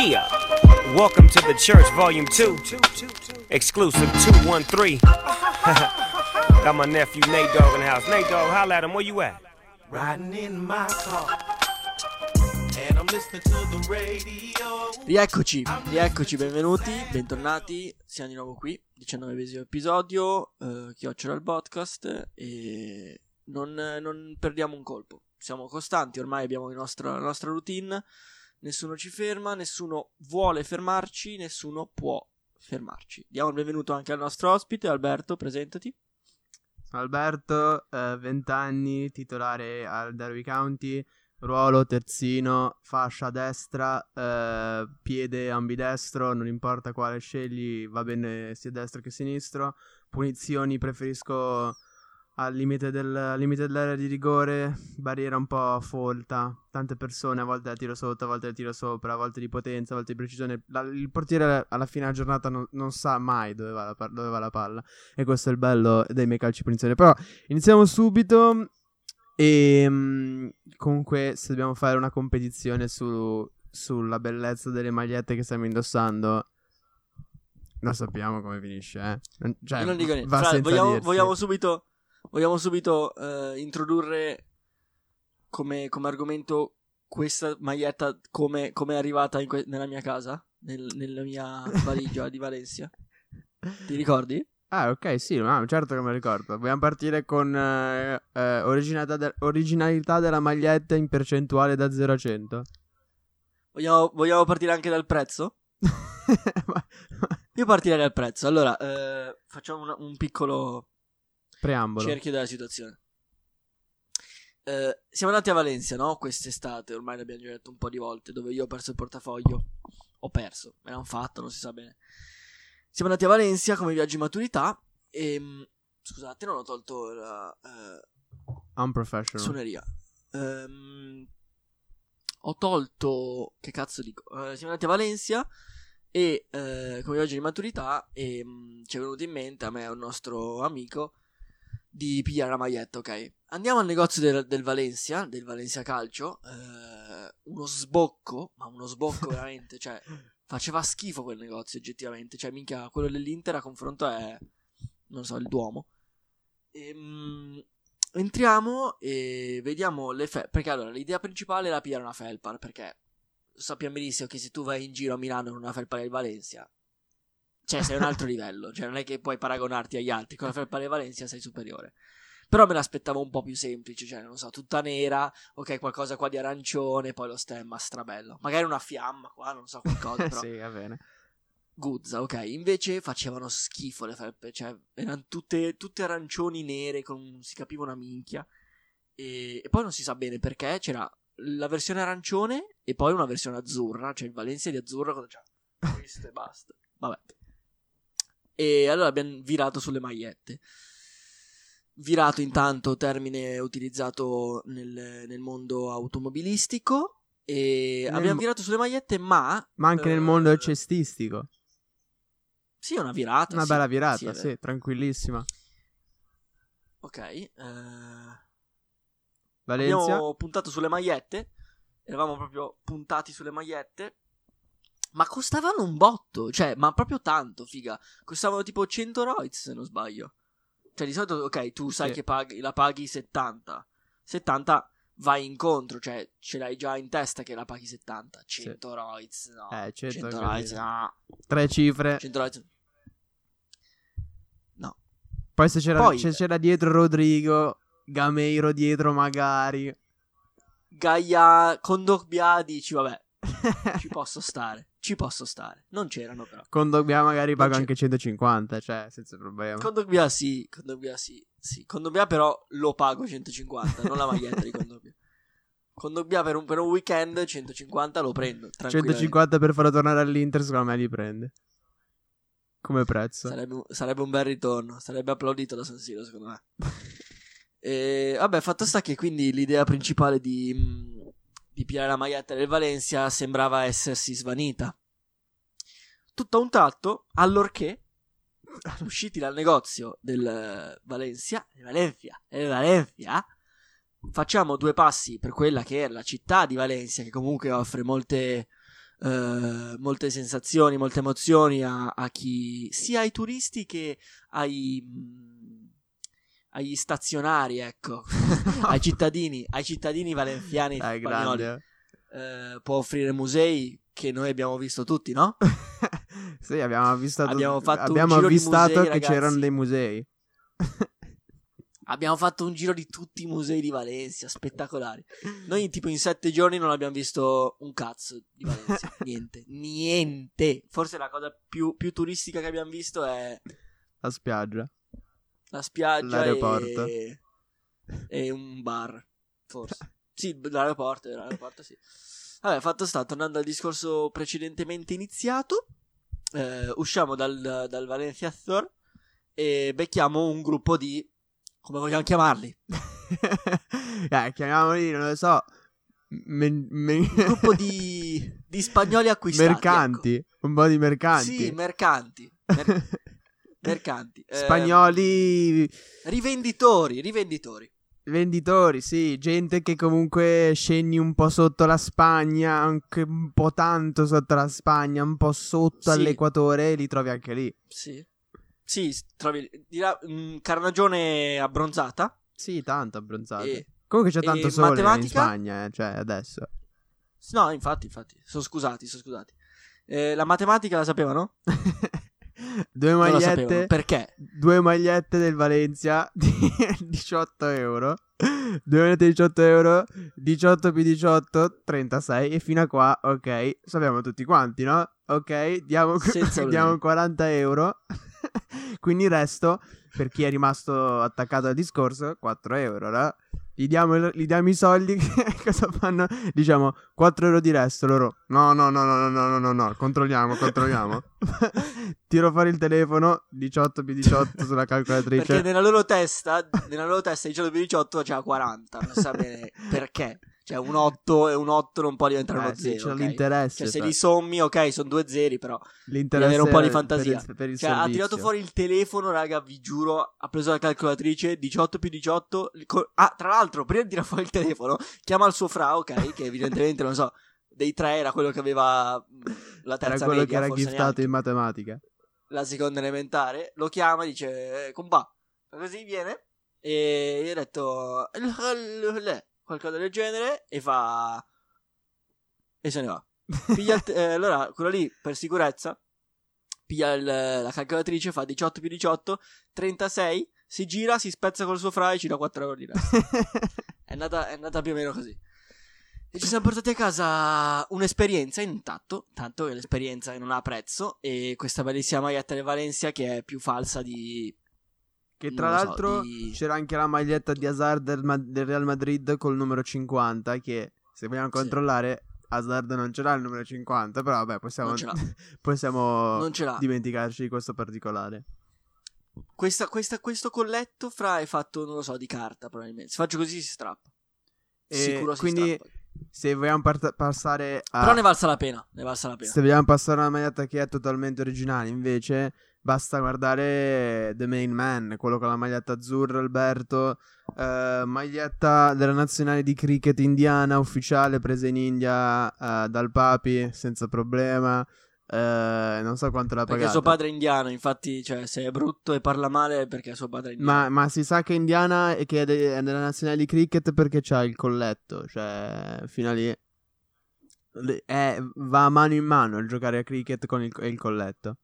Yeah. Welcome to the church, volume 2. Exclusive 213. Got my nephew Nate Dogg in the house. Nate Dogg, holla at him. Where you at? Riding in my car. And I'm listening to the radio. Rieccoci, rieccoci, benvenuti, bentornati, siamo di nuovo qui, 19 episodio, eh, Chiocciola il podcast e non, non perdiamo un colpo, siamo costanti, ormai abbiamo il nostro- la nostra routine, nessuno ci ferma, nessuno vuole fermarci, nessuno può fermarci. Diamo il benvenuto anche al nostro ospite, Alberto, presentati. Sono Alberto, eh, 20 anni, titolare al Derby County, ruolo terzino, fascia destra, eh, piede ambidestro, non importa quale scegli, va bene sia destro che sinistro. Punizioni preferisco al limite, del, al limite dell'area di rigore, barriera un po' folta, tante persone, a volte la tiro sotto, a volte la tiro sopra, a volte di potenza, a volte di precisione. La- il portiere alla fine della giornata non, non sa mai dove va, la, dove va la palla e questo è il bello dei miei calci punizione. Però iniziamo subito e mm, comunque se dobbiamo fare una competizione su- sulla bellezza delle magliette che stiamo indossando... Non sappiamo come finisce, eh. Non- Cioè, Io non dico niente, Fra, vogliamo, vogliamo subito, vogliamo subito eh, introdurre come, come argomento questa maglietta come, come è arrivata que- nella mia casa, nel- nella mia valigia di Valencia. Ti ricordi? Ah, ok, sì, ma certo che me lo ricordo. Vogliamo partire con eh, eh, originalità, de- originalità della maglietta in percentuale da 0 a 100. Vogliamo, vogliamo partire anche dal prezzo? Ma- Io partirei dal prezzo. Allora, eh, facciamo una- un piccolo Preambolo. cerchio della situazione. Eh, siamo andati a Valencia, no? Quest'estate, ormai l'abbiamo già detto un po' di volte, dove io ho perso il portafoglio. Ho perso, me l'hanno fatto, non si sa bene. Siamo andati a Valencia come viaggio di maturità e... mh, Scusate, non ho tolto la eh, Unprofessional. suoneria. Ehm, ho tolto... Che cazzo dico? Eh, siamo andati a Valencia e eh, come viaggio di maturità e mh, ci è venuto in mente a me e a un nostro amico di pigliare la maglietta, ok? Andiamo al negozio del, del Valencia, del Valencia Calcio, eh, uno sbocco, ma uno sbocco veramente, cioè faceva schifo quel negozio oggettivamente, cioè minchia, quello dell'Inter a confronto è, non so, il Duomo. Ehm, entriamo e vediamo le felpe, perché allora l'idea principale era pigliare una felpa, perché sappiamo benissimo che se tu vai in giro a Milano con una felpa del Valencia, cioè sei un altro livello, cioè non è che puoi paragonarti agli altri, con la felpa del Valencia sei superiore. Però me l'aspettavo un po' più semplice, cioè non so, tutta nera, ok, qualcosa qua di arancione, poi lo stemma strabello. Magari una fiamma qua, non so, qualcosa, però sì, va bene. Guzza, ok. Invece facevano schifo le felpe, cioè erano tutte, tutte arancioni nere, con, si capiva una minchia. E, e poi non si sa bene perché c'era la versione arancione e poi una versione azzurra, cioè il Valencia di azzurro cosa c'ha? Questo e basta. Vabbè. E allora abbiamo virato sulle magliette. Virato intanto, termine utilizzato nel, nel mondo automobilistico. E Nel abbiamo mo- virato sulle magliette, ma Ma anche nel eh, mondo cestistico. Sì, una virata. Una sì. bella Sì, virata, sì, vero. tranquillissima. Ok. eh, Valencia. Abbiamo puntato sulle magliette. Eravamo proprio puntati sulle magliette. Ma costavano un botto. Cioè, ma proprio tanto, figa. Costavano tipo 100 roiz, se non sbaglio. Cioè, di solito, ok, tu sai Sì. che paghi- la paghi 70. 70 vai incontro, cioè ce l'hai già in testa che la paghi 70. 100 roiz, no. Eh, 100 100 è roiz, no. Tre cifre. 100 roiz. No. Poi se c'era, Poi- se c'era dietro Rodrigo, Gameiro dietro magari. Gaia Condogbia dici, vabbè, ci posso stare. Ci posso stare. Non c'erano però. Con Dogbia magari pago anche 150, cioè, senza problema. Condogbia sì, Condogbia sì, sì. Condogbia però lo pago 150, non la maglietta di Condogbia. Condogbia per un, per un weekend 150 lo prendo, tranquillamente. 150 per farlo tornare all'Inter, secondo me li prende. Come prezzo. Sarebbe, un- sarebbe un bel ritorno, sarebbe applaudito da San Siro secondo me. E, vabbè, fatto sta che quindi l'idea principale di, mh, di pigliare la maglietta del Valencia sembrava essersi svanita. Tutto a un tratto, allorché usciti dal negozio del eh, Valencia, del Valencia, del Valencia, facciamo due passi per quella che è la città di Valencia, che comunque offre molte eh, molte sensazioni, molte emozioni a, a chi, sia ai turisti che ai, mh, agli stazionari, ecco, ai cittadini, ai cittadini valenziani Dai, spagnoli. grande. Eh, può offrire musei che noi abbiamo visto tutti, no? sì, abbiamo avvistato, Abbiamo fatto abbiamo avvistato musei, che ragazzi. c'erano dei musei. Abbiamo fatto un giro di tutti i musei di Valencia, spettacolari. Noi tipo in sette giorni non abbiamo visto un cazzo di Valencia, niente, niente. Forse la cosa più, più turistica che abbiamo visto è La spiaggia. La spiaggia L'aeroporto. e, e un bar, forse. Sì, l'aeroporto, l'aeroporto sì. Vabbè, fatto sta, tornando al discorso precedentemente iniziato, eh, usciamo dal, dal Valencia Store e becchiamo un gruppo di... come vogliamo chiamarli? eh, chiamiamoli, non lo so. men- men- Un gruppo di, di spagnoli acquistati. mercanti. Un po' di ecco. mercanti. Sì, mercanti. Mer- mercanti. Eh, Spagnoli rivenditori, rivenditori. venditori, sì, gente che comunque scendi un po' sotto la Spagna, anche un po' tanto sotto la Spagna, un po' sotto Sì. all'equatore, e li trovi anche lì. Sì. Sì, trovi dirà, mm, carnagione abbronzata. Sì, tanto abbronzato. E, Comunque c'è tanto sole in matematica? Spagna, eh, cioè adesso. no, infatti, infatti, sono scusati, sono scusati. Eh, la matematica la sapevano? Due magliette, Perché? due magliette del Valencia di 18 euro. Due magliette di 18 euro, 18 più 18, 36. E fino a qua, ok, sappiamo tutti quanti, no? Ok, diamo, diamo problemi. 40 euro. Quindi il resto, per chi è rimasto attaccato al discorso, 4 euro, no? Gli diamo, gli diamo i soldi, cosa fanno? Diciamo 4 euro di resto, loro no, no, no, no, no, no, no, no, controlliamo, controlliamo. Tiro fuori il telefono, 18 più 18 sulla calcolatrice. Perché nella loro testa, nella loro testa 18 più 18 c'era 40, non sa bene perché. Cioè un 8 e un 8 non può diventare Eh, uno sì, 0. c'è ok? l'interesse. Cioè se sai. li sommi, ok, sono due zeri, però l'interesse avere un po' di per- fantasia. Per il, per il Cioè, ha tirato fuori il telefono, raga, vi giuro, ha preso la calcolatrice, 18 più 18. il co- ah, tra l'altro, prima di tirare fuori il telefono, chiama il suo fra, ok, che evidentemente, non so, dei tre era quello che aveva mh, la terza Era quello media, che era giftato neanche, in matematica. la seconda elementare, lo chiama e dice, eh, compa, così viene, e io ho detto, qualcosa del genere, e fa... E se ne va. Il eh, allora, quello lì, per sicurezza, piglia il- la calcolatrice, fa 18 più 18, 36, si gira, si spezza col suo fra e ci dà 4 euro di resto. È andata, è andata più o meno così. E ci siamo portati a casa un'esperienza intanto, tanto che l'esperienza non ha prezzo, e questa bellissima maglietta del Valencia che è più falsa di... Che tra lo so, l'altro di- c'era anche la maglietta di Hazard del, Ma- del Real Madrid col numero 50 che se vogliamo Sì. controllare Hazard non ce l'ha il numero 50 però vabbè possiamo, Non possiamo Non dimenticarci di questo particolare. Questa- questa- questo colletto fra è fatto, non lo so, di carta probabilmente. Se faccio così si strappa. E Sicuro si quindi strappa. se vogliamo part- passare a Però ne valsa la pena, ne valsa la pena. se vogliamo passare a una maglietta che è totalmente originale invece basta guardare The Main Man, quello con la maglietta azzurra Alberto, eh, maglietta della nazionale di cricket indiana ufficiale presa in India eh, dal Papi senza problema. eh, non so quanto l'ha Perché pagata. suo padre è indiano, infatti, cioè, se è brutto e parla male è perché suo padre è indiano. Ma, ma si sa che è indiana e che è, de- è della nazionale di cricket perché c'ha il colletto, cioè fino a lì è- va a mano in mano il giocare a cricket con il, il colletto.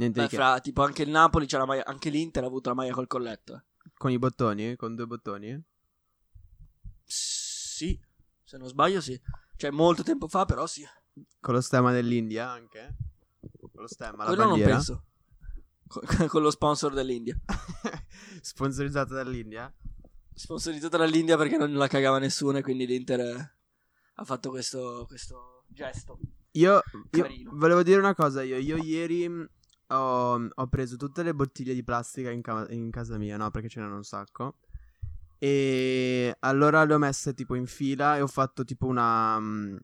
Niente Beh, di che. fra, tipo, anche il Napoli c'ha la maglia, anche l'Inter ha avuto la maglia col colletto. eh. Con i bottoni? Con due bottoni? Sì, se non sbaglio sì. Cioè, molto tempo fa, però sì. Con lo stemma dell'India anche? Con lo stemma, la Quello non bandiera? penso. Con, con lo sponsor dell'India. Sponsorizzato dall'India? Sponsorizzata dall'India perché non la cagava nessuno e quindi l'Inter eh, ha fatto questo, questo gesto. Io, io volevo dire una cosa io. Io ieri ho, ho preso tutte le bottiglie di plastica in, ca- in casa mia, no? Perché ce n'erano un sacco. E allora le ho messe tipo in fila e ho fatto tipo una, mh,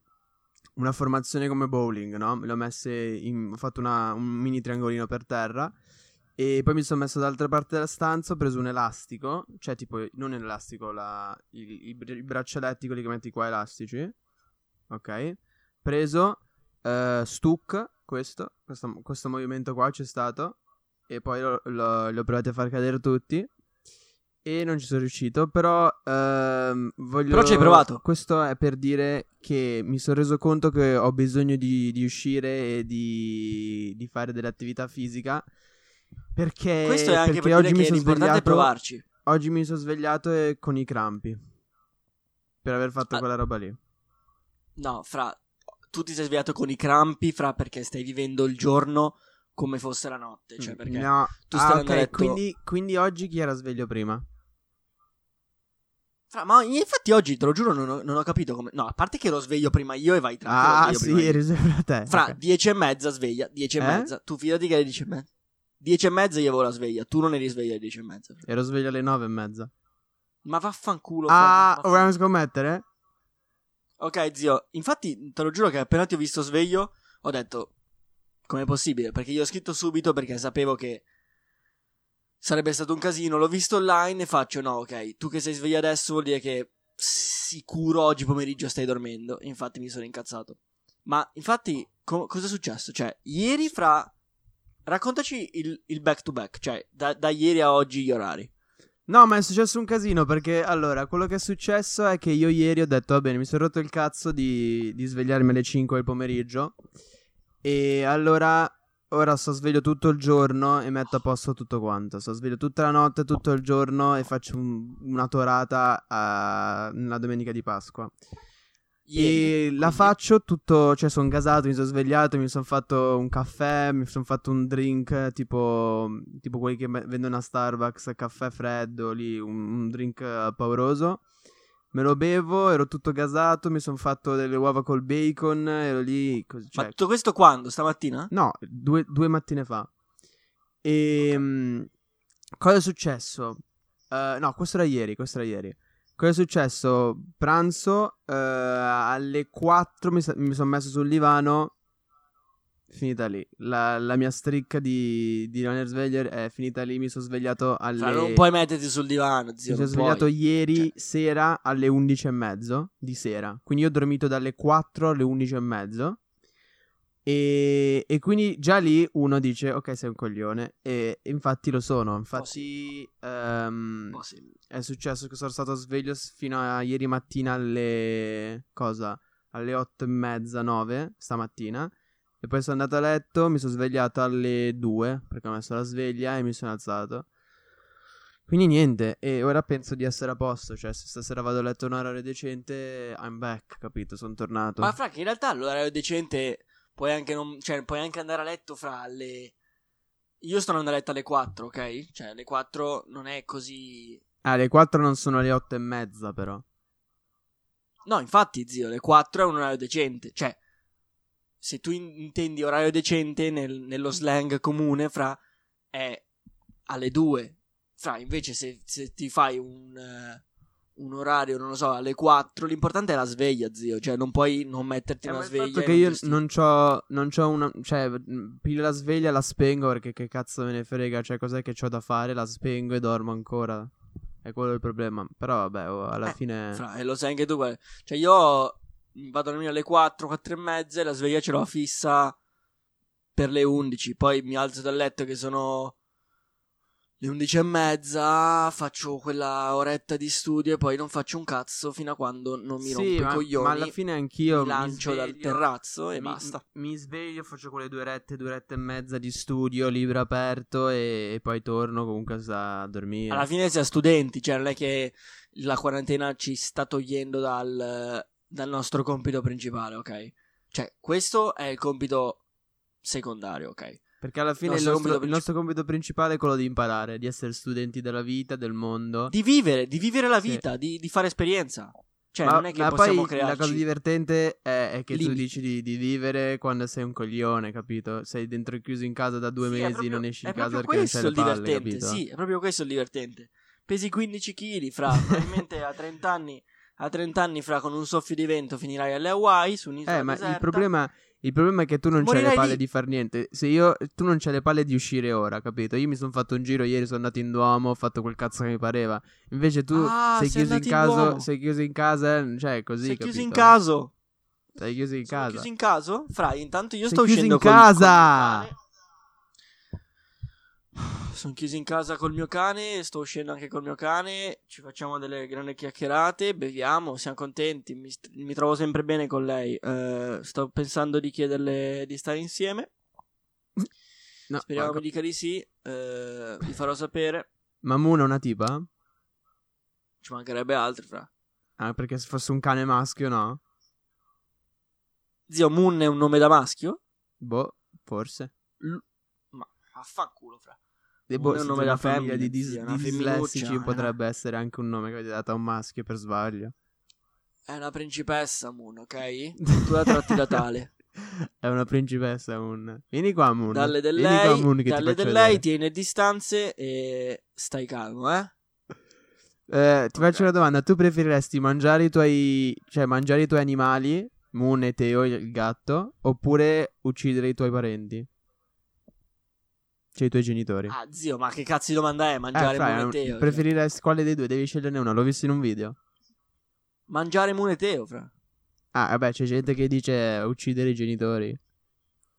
una formazione come bowling, no? Le ho messe in, ho fatto una- un mini triangolino per terra. E poi mi sono messo dall'altra parte della stanza, ho preso un elastico, cioè tipo, non elastico, la, i, i i braccialetti, quelli che metti qua elastici. Ok? Preso, eh, Stuck, questo, questo, questo movimento qua c'è stato. E poi lo, lo, li ho provati a far cadere tutti. E non ci sono riuscito. Però ehm, voglio. Però ci hai provato. Questo è per dire che mi sono reso conto che ho bisogno di, di uscire e di, di fare dell'attività fisica. Perché, Questo è anche perché per oggi mi sono svegliato. provarci. Oggi mi sono svegliato e con i crampi. Per aver fatto Ah. quella roba lì. No, fra tu ti sei svegliato con i crampi, fra perché stai vivendo il giorno come fosse la notte, cioè perché Mm, No. tu Ah, stai ok, andando a letto- quindi, quindi oggi chi era sveglio prima? Fra, ma infatti oggi te lo giuro non ho, non ho capito come No, a parte che ero sveglio prima io e vai tranquillo Ah, sveglio sì, eri sempre te. Fra ok. dieci e mezza sveglia, dieci e Eh? mezza. Tu fidati che alle dieci e mezza. Dieci e mezza io avevo la sveglia, tu non eri sveglia alle dieci e mezza. fra. Ero sveglio alle nove e mezza. Ma vaffanculo. fra, Ah, vaffanculo. vogliamo scommettere? Ok, zio, infatti te lo giuro che appena ti ho visto sveglio ho detto com'è possibile? Perché io ho scritto subito perché sapevo che sarebbe stato un casino, l'ho visto online e faccio no, ok, tu che sei sveglio adesso vuol dire che sicuro oggi pomeriggio stai dormendo, infatti mi sono incazzato. Ma infatti co- cosa è successo? Cioè, ieri fra raccontaci il, il back to back, cioè da, da ieri a oggi gli orari. No, ma è successo un casino perché allora, quello che è successo è che io ieri ho detto, va bene, mi sono rotto il cazzo di, di svegliarmi alle 5 del pomeriggio. E allora, ora sto sveglio tutto il giorno e metto a posto tutto quanto. Sto sveglio tutta la notte, tutto il giorno e faccio un- una torata a- la domenica di Pasqua. Ieri, e la faccio tutto, cioè sono gasato, mi sono svegliato, mi sono fatto un caffè, mi sono fatto un drink tipo, tipo quelli che vendono a Starbucks, caffè freddo, lì, un, un drink eh, pauroso. Me lo bevo, ero tutto gasato, mi sono fatto delle uova col bacon, ero lì, così, Ma cioè, tutto questo quando? Stamattina? No, due, due mattine fa. E cosa è successo? Eh, no, questo era ieri, questo era ieri. Cosa è successo? Pranzo, eh, alle 4 mi, sa- mi sono messo sul divano. Finita lì. La, la mia streak di, di aver sveglio è finita lì. Mi sono svegliato alle. Fra, non puoi metterti sul divano, mi zio. sono non svegliato puoi. ieri Cioè- sera alle 11 e mezzo di sera. Quindi io ho dormito dalle 4 alle 11 e mezzo. E, e quindi già lì uno dice: Ok, sei un coglione. E infatti lo sono. Infatti, ehm, Oh, sì. è successo che sono stato sveglio fino a ieri mattina alle. Cosa? Alle 8 e mezza, 9 stamattina. E poi sono andato a letto. Mi sono svegliato alle 2 perché ho messo la sveglia e mi sono alzato. Quindi niente, e ora penso di essere a posto, cioè se stasera vado a letto un'ora decente, I'm back, capito? Sono tornato. Ma fra che in realtà l'orario decente puoi anche non, cioè puoi anche andare a letto fra le Io sto andando a letto alle 4, ok? Cioè alle 4 non è così Ah, le 4 non sono le 8 e mezza però. No, infatti, zio, le 4 è un orario decente, cioè se tu in- intendi orario decente nel- nello slang comune fra è alle 2. Fra invece se, se ti fai un eh, un orario, non lo so, alle 4, l'importante è la sveglia, zio, cioè non puoi non metterti Eh, una ma il sveglia. fatto che io non c'ho, non c'ho una. Cioè, mh, piglio la sveglia, la spengo perché che cazzo me ne frega. Cioè, cos'è che c'ho da fare? La spengo e dormo ancora. È quello il problema. Però, vabbè, oh, alla Eh, fine. Fra, e lo sai anche tu. guarda. Cioè, io vado a dormire alle 4, 4 e mezza e la sveglia ce l'ho fissa per le 11. Poi mi alzo dal letto che sono le 11 e mezza. Faccio quella oretta di studio e poi non faccio un cazzo fino a quando non mi Sì, rompo ma, i coglioni. ma alla fine anch'io. mi lancio dal sveglio, terrazzo e mi- basta. Mi sveglio, faccio quelle due rette, due rette e mezza di studio, libro aperto e, e poi torno comunque a dormire. Alla fine siamo studenti, cioè non è che la quarantena ci sta togliendo dal, dal nostro compito principale, ok? Cioè, questo è il compito secondario, ok? Perché alla fine il nostro nostro, compito il nostro compito principale è quello di imparare, di essere studenti della vita, del mondo. Di vivere, di vivere la Sì. vita, di, di fare esperienza. Cioè, ma, non è che ma possiamo poi crearci... la cosa divertente è, è che tu limiti. dici di, di vivere quando sei un coglione, capito? Sei dentro chiuso in casa da due Sì, mesi, proprio- non esci di casa perché non questo c'hai le il palle, divertente, capito? sì, è proprio questo il divertente. Pesi 15 kg, fra, probabilmente a 30 anni, a 30 anni, fra, con un soffio di vento finirai alle Hawaii, su un'isola Eh, ma il deserta. problema, il problema è che tu non c'hai le palle lì. di far niente. Se io, tu non c'hai le palle di uscire ora, capito? Io mi sono fatto un giro ieri, sono andato in Duomo, ho fatto quel cazzo che mi pareva. Invece tu Ah, sei sei chiuso in andato in sei chiuso in casa, cioè così, Sei capito? chiuso in caso. Sei chiuso in casa. chiuso in casa? Fra, intanto io Sei sto chiuso uscendo in casa! cane. Sono chiuso in casa col mio cane, sto uscendo anche col mio cane, ci facciamo delle grandi chiacchierate, beviamo, siamo contenti, mi, st- mi trovo sempre bene con lei. Eh, sto pensando di chiederle di stare insieme, No, speriamo ma- mi dica di sì, eh, vi farò sapere, Ma Moon è una tipa? ci mancherebbe altro, fra. Ah, perché se fosse un cane maschio, no? Zio Moon è un nome da maschio? Boh, forse. Ma affanculo, fra. Moon boh, è un nome da famiglia femmina, di, dis- zia, una di femminuccia, dislessici eh. potrebbe essere anche un nome che avete dato a un maschio per sbaglio. È una principessa, Moon, ok? Tu la tratti da tale. è una principessa Moon. Vieni qua Moon. Dalle del Vieni qua lei, Moon che dalle ti del lei, tieni distanze e stai calmo, eh? Eh, ti Ok. faccio una domanda. Tu preferiresti mangiare i tuoi, cioè mangiare i tuoi animali, Moon e Teo, il gatto, oppure uccidere i tuoi parenti? Cioè i tuoi genitori. Ah, zio, ma che cazzo di domanda è? Eh, Mangiare fra, è un- muneteo? cioè. preferiresti quale dei due? Devi sceglierne uno. L'ho visto in un video. Mangiare muneteo, fra. Ah, vabbè, c'è gente che dice uccidere i genitori.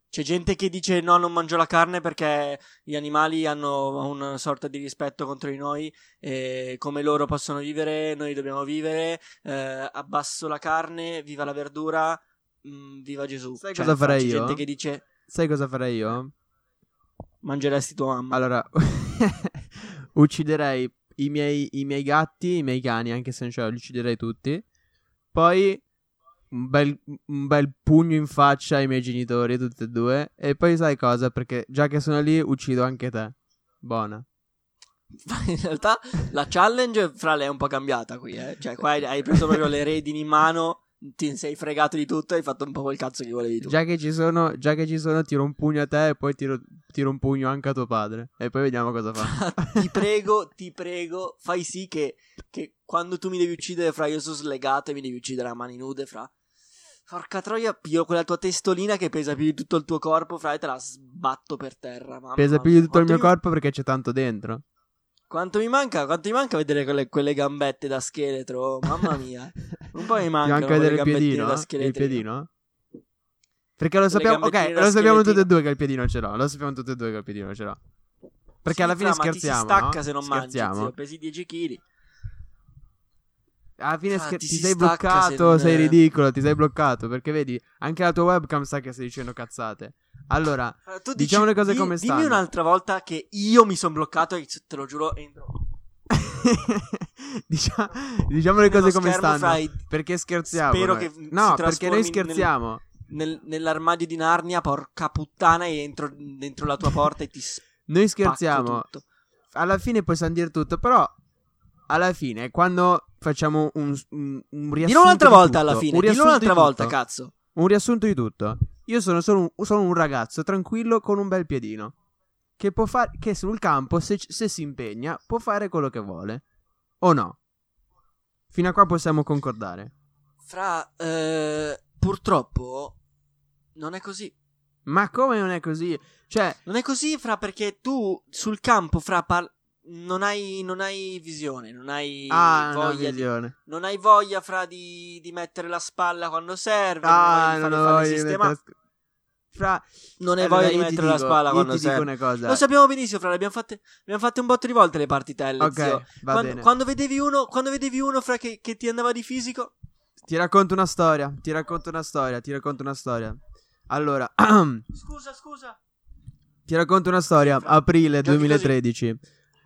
C'è gente che dice no, non mangio la carne perché gli animali hanno una sorta di rispetto contro di noi e come loro possono vivere, noi dobbiamo vivere, eh, abbasso la carne, viva la verdura, mm, viva Gesù. Sai Cioè, cosa farei c'è io? gente che dice Sai cosa farei io? Mangeresti tua mamma. Allora, ucciderei i miei, i miei gatti, i miei cani, anche se non ce li ucciderei tutti. Poi un bel, un bel pugno in faccia ai miei genitori, tutti e due. E poi sai cosa? Perché già che sono lì, uccido anche te. Buona. In realtà la challenge fra lei è un po' cambiata qui, eh. Cioè, qua hai preso proprio le redini in mano, ti sei fregato di tutto e hai fatto un po' quel cazzo che volevi tu. Già che ci sono, già che ci sono, tiro un pugno a te e poi tiro, tiro un pugno anche a tuo padre. E poi vediamo cosa fa. ti prego, ti prego, fai sì che, che quando tu mi devi uccidere, fra io sono slegato e mi devi uccidere a mani nude, fra. Porca troia, pio quella tua testolina che pesa più di tutto il tuo corpo, fra, e te la sbatto per terra. mamma Pesa più di tutto il mio mi- corpo perché c'è tanto dentro. Quanto mi manca, quanto mi manca vedere quelle, quelle gambette da scheletro, mamma mia. Un po' mi mancano manca vedere il piedino? da Il piedino? Perché lo sappiamo, ok, lo sappiamo tutti e due che il piedino ce l'ho. Lo sappiamo tutti e due che il piedino ce l'ho. Perché Sì, alla fine fra, ma ti si scherziamo. stacca no? se non scherziamo. mangi, zio, pesi 10 kg. Alla fine scher- ti ti, sei bloccato, se non- sei ridicolo, ti sei bloccato. Perché vedi, anche la tua webcam sa che stai dicendo cazzate. Allora, Allora, tu Diciamo le cose come Dimmi stanno. un'altra volta che io mi sono bloccato e te lo giuro entro. diciamo, diciamo le cose come stanno. fra i- Perché scherziamo. Spero noi. che No, perché noi nel- scherziamo. nel- nell'armadio di Narnia, porca puttana, e entro dentro la tua porta e ti Noi scherziamo. tutto. alla fine possiamo dire tutto, però alla fine quando facciamo un, un, un riassunto Dillo un'altra di volta tutto, alla fine, dillo un'altra di volta, tutto, cazzo. un riassunto di tutto. Io sono solo un, sono un ragazzo tranquillo con un bel piedino che può fare che sul campo se, se si impegna può fare quello che vuole o no. Fino a qua possiamo concordare. Fra, eh, purtroppo non è così. Ma come non è così? Cioè, Non è così, fra, perché tu sul campo, fra, par- non hai, non hai visione, non hai ah, voglia di. Non hai voglia, fra, di, di mettere la spalla quando serve. Ah, non non hai ho fare voglia sistema. mettere- Fra Non hai Allora, voglia di mettere la spalla quando serve. Lo sappiamo benissimo, fra, le abbiamo fatte, abbiamo fatte un botto di volte le partitelle, Ok, zio. va Quando, quando vedevi uno, quando vedevi uno, fra, che, che ti andava di fisico, Ti racconto una storia, ti racconto una storia, ti racconto una storia. Allora, scusa, scusa. ti racconto una storia. Aprile giochi 2013.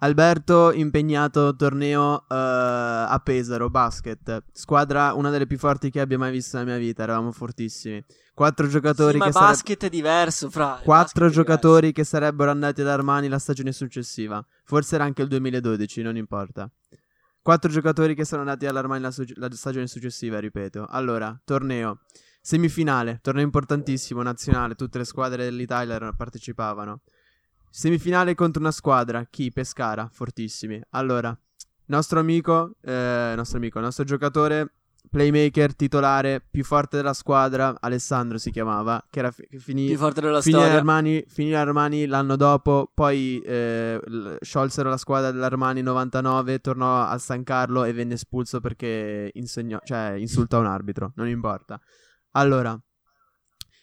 Alberto impegnato torneo eh, a Pesaro, basket. Squadra una delle più forti che abbia mai visto nella mia vita, eravamo fortissimi. Quattro giocatori Sì, ma che il sareb- basket è diverso, fra. basket Quattro diverso. giocatori che sarebbero andati ad Armani la stagione successiva. Forse era anche il 2012, non importa. Quattro giocatori che sono andati all'Armani la, su- la stagione successiva, ripeto. Allora, torneo. Semifinale, torneo importantissimo, nazionale. Tutte le squadre dell'Italia partecipavano. Semifinale contro una squadra. Chi? Pescara, fortissimi. Allora, nostro amico, eh, nostro amico, nostro giocatore playmaker titolare più forte della squadra, Alessandro si chiamava, che, era fi- che finì, Più forte della finì, storia. Armani, finì Armani l'anno dopo, poi eh, l- sciolsero la squadra dell'Armani 99, tornò al San Carlo e venne espulso perché insegnò, cioè, insultò un arbitro, non importa. Allora,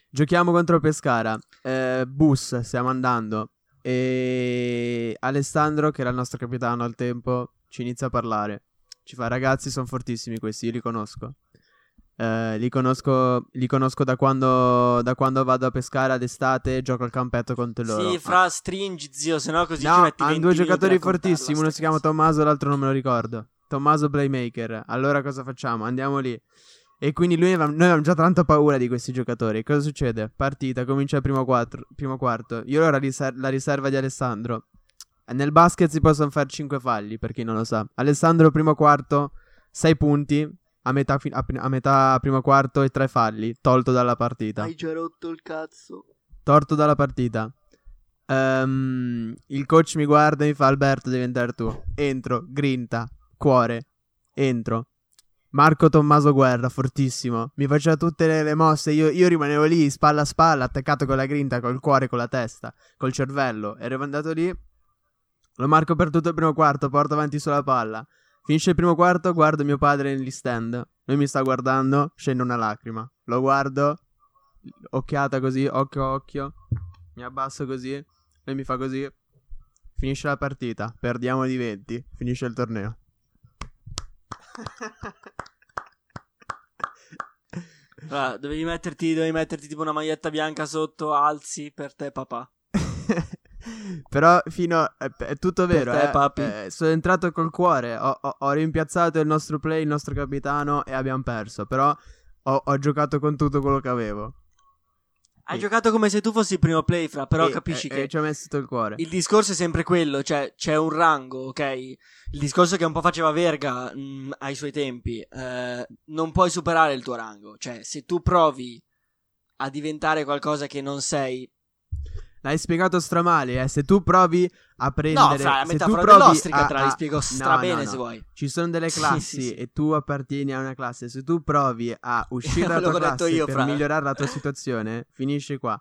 giochiamo contro Pescara. Eh, bus, stiamo andando. E Alessandro, che era il nostro capitano al tempo, ci inizia a parlare. Ci fa, ragazzi, sono fortissimi questi, io li conosco. Eh, li conosco, li conosco da, quando, da quando vado a pescare d'estate, gioco al campetto contro loro. Sì, fra stringi, zio, se no così ci No, metti hanno 20 due giocatori fortissimi. Uno si chiama. Tommaso, l'altro non me lo ricordo. Tommaso Playmaker. Allora cosa facciamo? Andiamo lì. E quindi lui aveva- noi avevamo già tanta paura di questi giocatori. Cosa succede? Partita, comincia il primo, quattro- primo quarto. Io la, riser- la riserva di Alessandro. Nel basket si possono fare 5 falli, per chi non lo sa. Alessandro, primo quarto, 6 punti. A metà, fi- a a metà primo quarto e 3 falli. Tolto dalla partita. Hai già rotto il cazzo. Torto dalla partita. Ehm, il coach mi guarda e mi fa: Alberto, devi entrare tu. Entro, grinta, cuore. Entro. Marco Tommaso Guerra, fortissimo. Mi faceva tutte le, le mosse. Io, io rimanevo lì, spalla a spalla, attaccato con la grinta, col cuore, con la testa, col cervello. Ero andato lì. Lo marco per tutto il primo quarto, porto avanti sulla palla. Finisce il primo quarto, guardo mio padre negli stand. Lui mi sta guardando, scende una lacrima. Lo guardo, occhiata così, occhio a occhio. Mi abbasso così. Lui mi fa così. Finisce la partita. Perdiamo di 20. Finisce il torneo. Fra, dovevi metterti, dovevi metterti tipo una maglietta bianca sotto, alzi per te, papà. Però fino è, è tutto vero, te, eh. papi. Eh, sono entrato col cuore. Ho, ho- ho rimpiazzato il nostro play, il nostro capitano e abbiamo perso. Però ho, ho giocato con tutto quello che avevo. Hai Sì. giocato come se tu fossi il primo play, fra, però E- capisci e- che e ci ho messo tutto il cuore. il discorso è sempre quello, cioè c'è un rango, ok? Il discorso che un po' faceva Verga mh, ai suoi tempi, eh, non puoi superare il tuo rango, cioè se tu provi a diventare qualcosa che non sei, L'hai spiegato stramale, eh. Se tu provi a prendere. no, fra, la metafora dell'ostrica a- te la spiego no, strabene no, no. se vuoi. Ci sono delle Sì, classi sì, sì. e tu appartieni a una classe. Se tu provi a uscire dalla tua classe io, per fra. migliorare la tua situazione, finisci qua.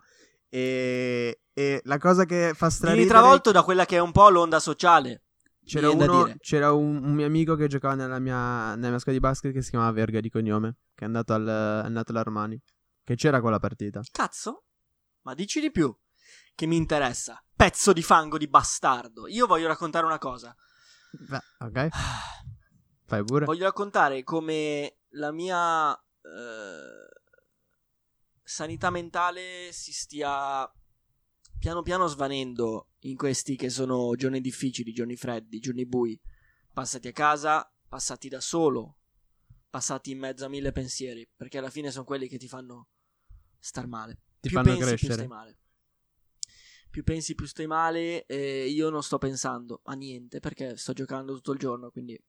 E, e la cosa che fa Vieni straridere travolto da quella che è un po' l'onda sociale. c'era, uno, c'era un, un mio amico che giocava nella mia, nella mia squadra di basket che si chiamava Verga di cognome, che è andato, al, è andato all'Armani. Che c'era quella partita. Cazzo? Ma dici di più. Che mi interessa. Pezzo di fango di bastardo. Io voglio raccontare una cosa. Beh, ok. Fai pure. Voglio raccontare come la mia eh, sanità mentale si stia piano piano svanendo in questi che sono giorni difficili, giorni freddi, giorni bui, passati a casa, passati da solo, passati in mezzo a mille pensieri, perché alla fine sono quelli che ti fanno star male. Ti più fanno pensi, più crescere. stai male. Più pensi, più stai male. E io non sto pensando a niente perché sto giocando tutto il giorno. Quindi,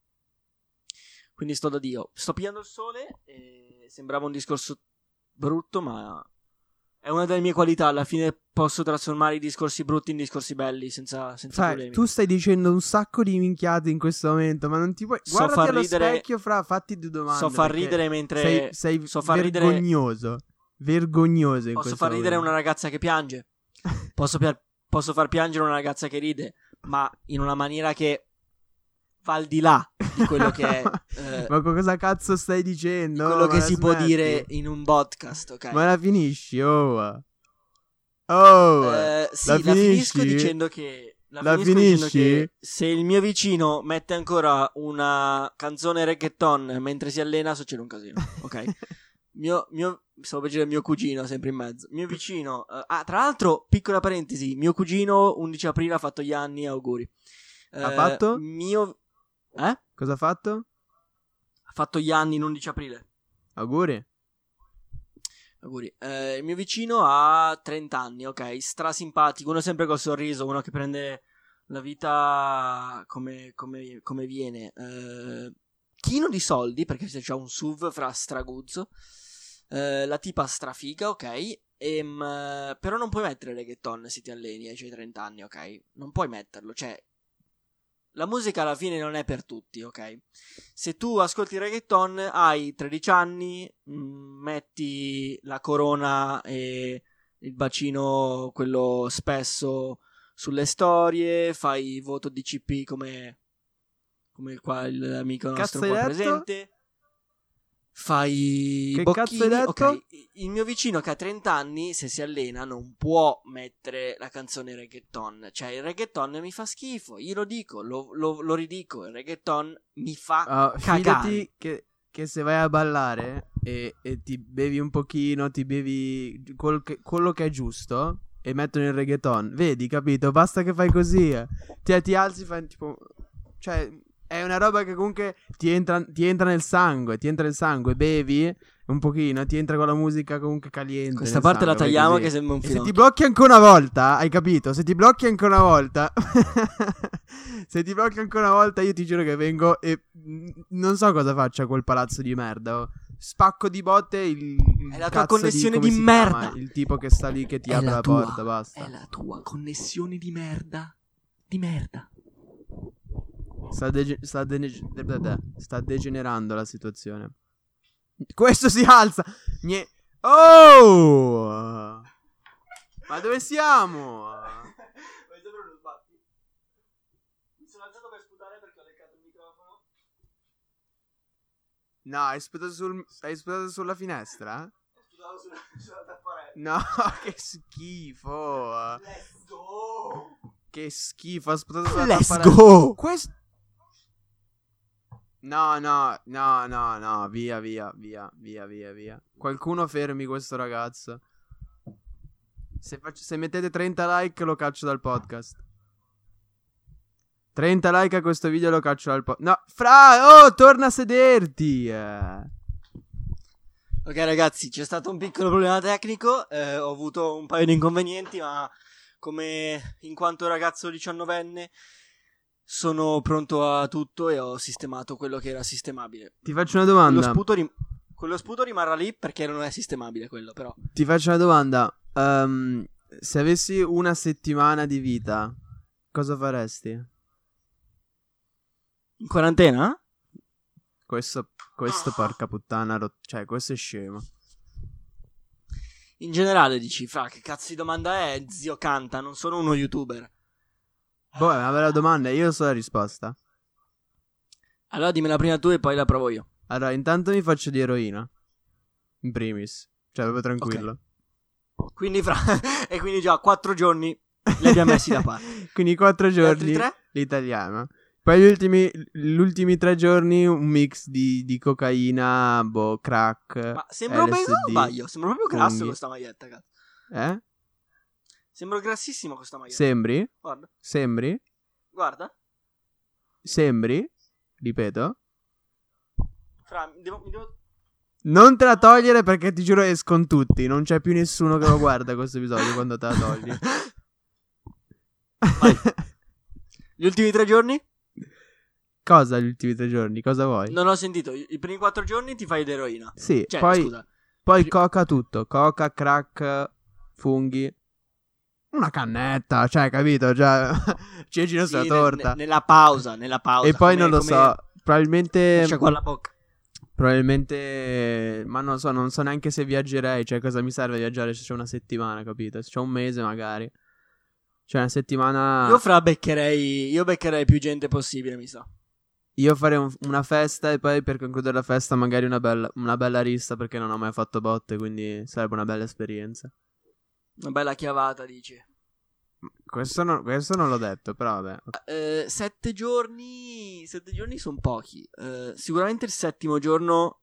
quindi sto da Dio. Sto pigliando il sole. E sembrava un discorso brutto, ma è una delle mie qualità. Alla fine posso trasformare i discorsi brutti in discorsi belli senza, senza Sai, problemi. tu stai dicendo un sacco di minchiate in questo momento, ma non ti puoi. So Guardati far allo ridere- specchio, fra, fatti due domande. so far ridere mentre. Sei, sei so far ridere- vergognoso. Vergognoso in Posso far ridere momento. una ragazza che piange. Posso, pia- posso far piangere una ragazza che ride, ma in una maniera che va al di là di quello che è. eh, Ma cosa cazzo stai di dicendo? quello Ma che si può smetti? dire in un podcast, ok? Ma la finisci, oh. Oh. Eh, sì, la la, finisco dicendo che. La, La finisco dicendo finisci? che se il mio vicino mette ancora una canzone reggaeton mentre si allena, succede un casino, ok? mio, mio, stavo per dire mio cugino, sempre in mezzo. Mio vicino. eh, ah, tra l'altro, piccola parentesi: mio cugino 11 aprile ha fatto gli anni, auguri. Ha Eh, fatto? Mio. Eh? Ha Cosa ha fatto? fatto gli anni in 11 aprile. Auguri. Auguri. Eh, il mio vicino ha 30 anni, ok? Strasimpatico, uno sempre col sorriso, uno che prende la vita come, come- come viene. Eh, chino di soldi, perché se c'ha un SUV fra straguzzo. Eh, la tipa strafiga, ok? Ehm, però non puoi mettere reggaeton se ti alleni ai tuoi 30 anni, ok? Non puoi metterlo, cioè... La musica alla fine non è per tutti, ok? Se tu ascolti reggaeton, hai 13 anni, mm, metti la corona e il bacino, quello spesso, sulle storie, fai voto DCP come, come qua l'amico nostro qua presente. Fai Che bocchini, cazzo hai detto? ok, il mio vicino che ha 30 anni, se si allena, non può mettere la canzone reggaeton. Cioè, il reggaeton mi fa schifo. Io lo dico, lo, lo- lo ridico. Il reggaeton mi fa Ah, cagare. che, che se vai a ballare e, e ti bevi un pochino, ti bevi che- quello che è giusto e mettono il reggaeton, vedi, capito? Basta che fai così. eh. Ti, ti alzi, fai tipo... Cioè, è una roba che comunque ti entra, ti entra nel sangue, ti entra nel sangue, bevi un pochino, ti entra con la musica comunque caliente. Questa parte la sangue, vai tagliamo così. che sembra un E se film. ti blocchi ancora una volta, hai capito? Se ti blocchi ancora una volta, se ti blocchi ancora una volta, io ti giuro che vengo e non so cosa faccio a quel palazzo di merda. oh. Spacco di botte il, È la tua connessione di si merda. chiama? Il tipo che sta lì che ti È apre la la, tua, porta, basta. È la tua connessione di merda. Di merda. Sta, dege- sta dene- de- de- de- sta degenerando la situazione. Questo si alza. Nie- oh! Ma dove siamo? Mi sono alzato per sputare perché ho leccato il microfono. No, hai sputato, sul- hai sputato sulla finestra? Ho sputato sulla, sulla tapparella. No, che schifo. Let's go. Che schifo, ha sputato sulla Let's tapparella. go. Questo... No, no, no, no, no, via, via, via, via, via, via. Qualcuno fermi questo ragazzo. Se, faccio- se mettete 30 like lo caccio dal podcast. 30 like a questo video lo caccio dal podcast. No, fra, oh, torna a sederti. eh. Ok ragazzi, c'è stato un piccolo problema tecnico, eh, ho avuto un paio di inconvenienti, ma come in quanto ragazzo diciannovenne sono pronto a tutto e ho sistemato quello che era sistemabile. Ti faccio una Quello domanda. sputo, rim- quello sputo rimarrà lì perché non è sistemabile quello, però. Ti faccio una domanda. Ehm, se avessi una settimana di vita, cosa faresti? In quarantena? Questo, questo porca puttana, cioè questo è scemo. In generale dici, fra che cazzo di domanda è? Zio canta, non sono uno youtuber. Boh, è una bella domanda, io so la risposta. Allora dimmela prima tu e poi la provo io. Allora, intanto mi faccio di eroina. In primis. Cioè, proprio tranquillo. Quindi fra... e quindi già quattro giorni li abbiamo messi da parte. Quindi quattro giorni l'italiano. Poi gli ultimi, gli ultimi tre giorni un mix di, di cocaina, boh, crack. Ma sembro ben LSD. o sbaglio? Sembro proprio grasso questa maglietta, cazzo. Eh? Sembro grassissimo questa maglietta. Sembri? Guarda, Sembri? guarda. Sembri? Ripeto. Fra, mi devo, mi devo... Non te la togliere perché ti giuro escono tutti. Non c'è più nessuno che lo guarda questo episodio quando te la togli. Gli ultimi tre giorni? Cosa gli ultimi tre giorni? Cosa vuoi? Non ho sentito. I i primi quattro giorni ti fai l'eroina. Sì, Cioè, poi, scusa. poi coca tutto. Coca, crack, funghi. Una cannetta, cioè, capito? Già, cegino Sì, sulla torta. ne- nella pausa, nella pausa. e poi come- non lo come- so. Probabilmente. Lascia qua la bocca. Probabilmente. Ma non so, non so neanche se viaggerei. Cioè, cosa mi serve viaggiare se c'è una settimana, capito? Se c'è un mese, magari. Cioè, una settimana. Io fra beccherei. Io beccherei più gente possibile, mi sa. Io farei un- una festa e poi per concludere la festa magari una bella, una bella rissa perché non ho mai fatto botte, quindi sarebbe una bella esperienza. Una bella chiavata, dici. Questo, no- questo non l'ho detto, però vabbè. Eh, sette giorni. Sette giorni sono pochi. Eh, sicuramente il settimo giorno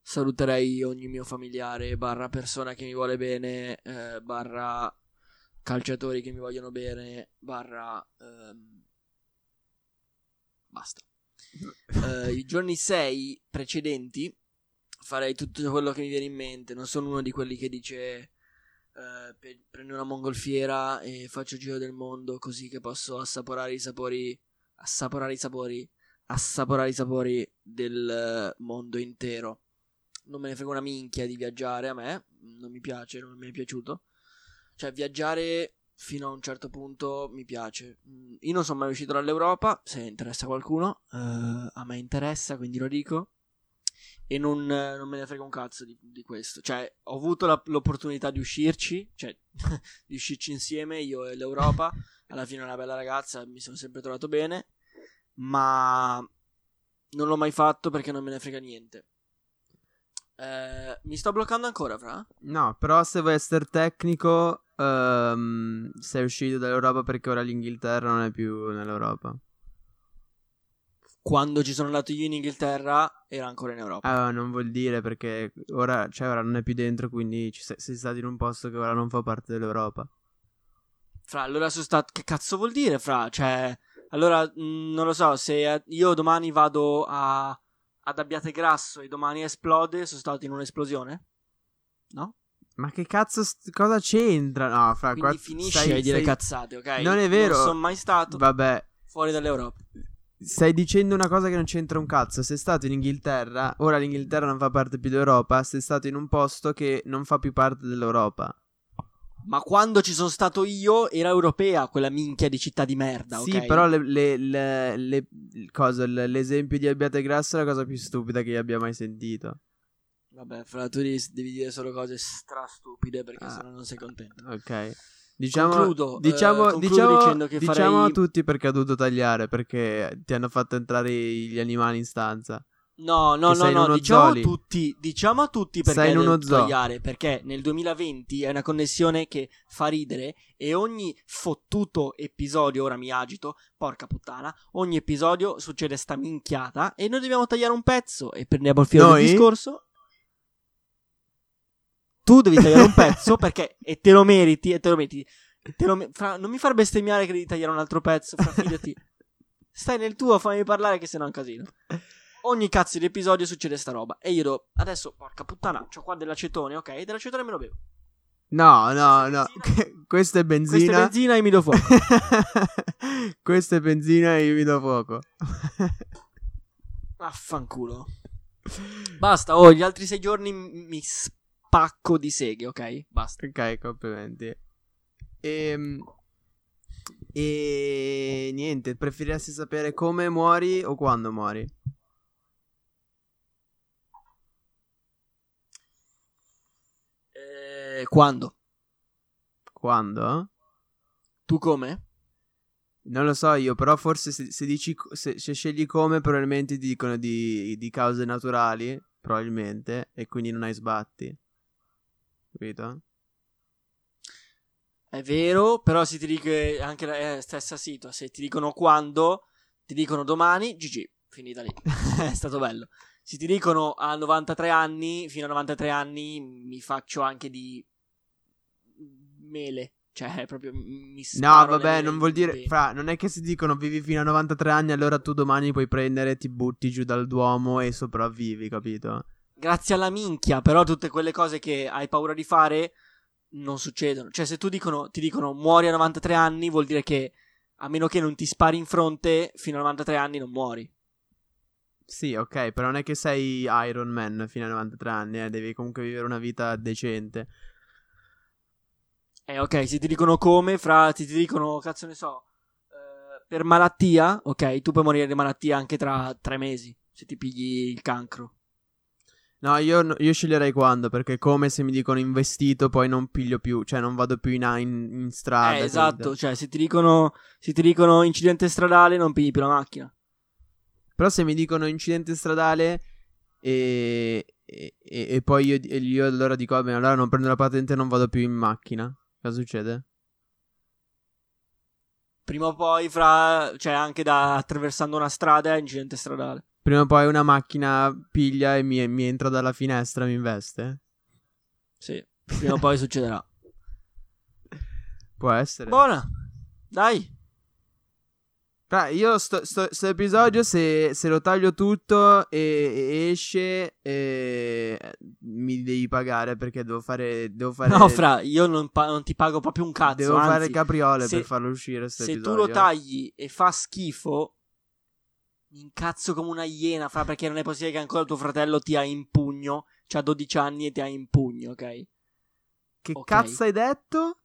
saluterei ogni mio familiare, barra persona che mi vuole bene, eh, barra calciatori che mi vogliono bene, barra. ehm, basta. Eh, I giorni sei precedenti farei tutto quello che mi viene in mente. Non sono uno di quelli che dice. Eh, prendo una mongolfiera e faccio il giro del mondo così che posso assaporare i sapori. Assaporare i sapori. Assaporare i sapori del eh, mondo intero. Non me ne frega una minchia di viaggiare a me. Non mi piace, non mi è piaciuto. Cioè, viaggiare fino a un certo punto mi piace. Mm, Io non sono mai uscito dall'Europa. Se interessa qualcuno, eh, a me interessa, quindi lo dico. E non, non me ne frega un cazzo di, di questo. Cioè, ho avuto la- l'opportunità di uscirci, cioè, di uscirci insieme, io e l'Europa. Alla fine è una bella ragazza, mi sono sempre trovato bene. Ma non l'ho mai fatto perché non me ne frega niente. Eh, mi sto bloccando ancora, fra? No, però se vuoi essere tecnico, ehm, sei uscito dall'Europa perché ora l'Inghilterra non è più nell'Europa. Quando ci sono andato io in Inghilterra era ancora in Europa. Ah, non vuol dire perché ora, cioè, ora non è più dentro, quindi ci sei, sei stato in un posto che ora non fa parte dell'Europa. Fra, allora sono stato. Che cazzo vuol dire, fra? Cioè, allora, mh, non lo so, se eh, io domani vado a, ad Abbiategrasso e domani esplode, sono stato in un'esplosione? No? Ma che cazzo, st- cosa c'entra? No, fra Quindi qua finisci stai- a dire stai- cazzate, ok? Non è vero. Non sono mai stato Vabbè, fuori dall'Europa. Stai dicendo una cosa che non c'entra un cazzo. Sei stato in Inghilterra, ora l'Inghilterra non fa parte più dell'Europa, sei stato in un posto che non fa più parte dell'Europa. Ma quando ci sono stato io era europea quella minchia di città di merda, Sì, ok? però le, le- le- le- il coso, l- l'esempio di Abbiategrasso è la cosa più stupida che io abbia mai sentito. Vabbè, fra tu devi, devi dire solo cose strastupide perché Ah. sennò non sei contento. Ok. Diciamo, Concludo, eh, diciamo, concludo diciamo, dicendo che diciamo farei- a tutti perché ha dovuto tagliare, perché ti hanno fatto entrare gli animali in stanza. No, no, no, no, diciamo a tutti, diciamo a tutti perché Sei in è uno tagliare, perché nel 2020 è una connessione che fa ridere e ogni fottuto episodio, ora mi agito, porca puttana, ogni episodio succede sta minchiata e noi dobbiamo tagliare un pezzo e prendiamo il filo Noi? del discorso. Tu devi tagliare un pezzo perché e te lo meriti e te lo meriti. Te lo fra- non mi far bestemmiare che devi tagliare un altro pezzo, fra, fidati. Stai nel tuo, fammi parlare che se no è un casino. Ogni cazzo di episodio succede sta roba. E io do. Adesso, porca puttana, c'ho qua dell'acetone, ok? Dell'acetone me lo bevo. No, no, no. Questa è Questa benzina. è benzina e mi do fuoco. Questa è benzina e vi do fuoco. Affanculo. Basta, oh, gli altri sei giorni mi spacco di seghe, ok? Basta. ok, complimenti. Ehm, E... niente, preferiresti sapere come muori o quando muori? Eh, quando? Quando? Tu come? Non lo so io, però forse se, se dici se, se scegli come probabilmente ti dicono di, di cause naturali, probabilmente, e quindi non hai sbatti. Capito? È vero, però se ti dico è anche la eh, stessa sito, se ti dicono quando, ti dicono domani, GG, finita lì. è stato bello. Se ti dicono a 93 anni, fino a 93 anni mi faccio anche di mele, cioè proprio mi No, vabbè, non vuol dire. Fra, non è che si dicono vivi fino a 93 anni, allora tu domani puoi prendere, ti butti giù dal Duomo e sopravvivi, capito? Grazie alla minchia, però tutte quelle cose che hai paura di fare non succedono. Cioè, se tu dicono, ti dicono muori a 93 anni, vuol dire che a meno che non ti spari in fronte, fino a 93 anni non muori. Sì, ok, però non è che sei Iron Man fino a 93 anni, eh, devi comunque vivere una vita decente. Eh, ok, se ti dicono come, fra, se ti dicono, cazzo ne so, eh, per malattia, ok, tu puoi morire di malattia anche tra tre mesi, se ti pigli il cancro. No, io, io sceglierei quando, perché come se mi dicono investito poi non piglio più, cioè non vado più in, in, in strada. eh, esatto, capito? cioè, se ti dicono, se ti dicono incidente stradale, non pigli più la macchina. Però se mi dicono incidente stradale e, e, e- e poi io, e io allora dico, vabbè, allora non prendo la patente e non vado più in macchina. Cosa succede? Prima o poi, fra, cioè, anche da attraversando una strada è incidente stradale. Prima o poi una macchina piglia e mi, mi entra dalla finestra e mi investe? Sì, prima o poi succederà. Può essere. Buona, dai. Fra, io sto, sto, sto episodio se, se lo taglio tutto e, e esce eh, mi devi pagare perché devo fare... Devo fare No, fra, io non, pa- non ti pago proprio un cazzo. Devo anzi, fare capriole se- per farlo uscire Se episodio. tu lo tagli e fa schifo, mi incazzo come una iena, fra, perché non è possibile che ancora tuo fratello ti ha in pugno. C'ha 12 anni e ti ha in pugno, ok? Che Ok. cazzo hai detto?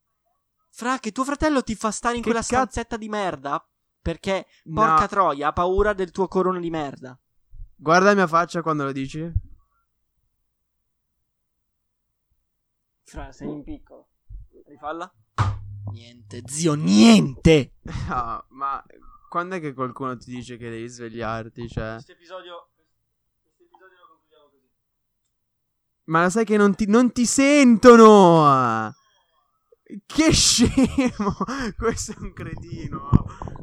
Fra, che tuo fratello ti fa stare in Che quella cazzo- stanzetta di merda. Perché, porca No. troia, ha paura del tuo corona di merda. Guarda la mia faccia quando lo dici. Fra, sei in piccolo. Rifalla? Niente, zio, niente! No, ma quando è che qualcuno ti dice che devi svegliarti? Cioè, Questo episodio. Questo episodio lo concludiamo così. Ma lo sai che non ti, non ti sentono? Che scemo! Questo è un cretino.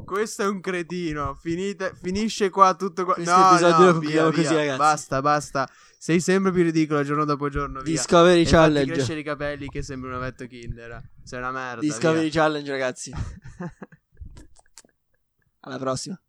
Questo è un cretino. Finite, finisce qua tutto qua. Questo no, episodio no, lo via, concludiamo via. così, ragazzi. Basta, basta. Sei sempre più ridicolo giorno dopo giorno. Via. Discovery E Challenge. crescere i capelli che sembri un avetto Kinder. Sei una merda. Discovery via. Challenge, ragazzi. Alla prossima.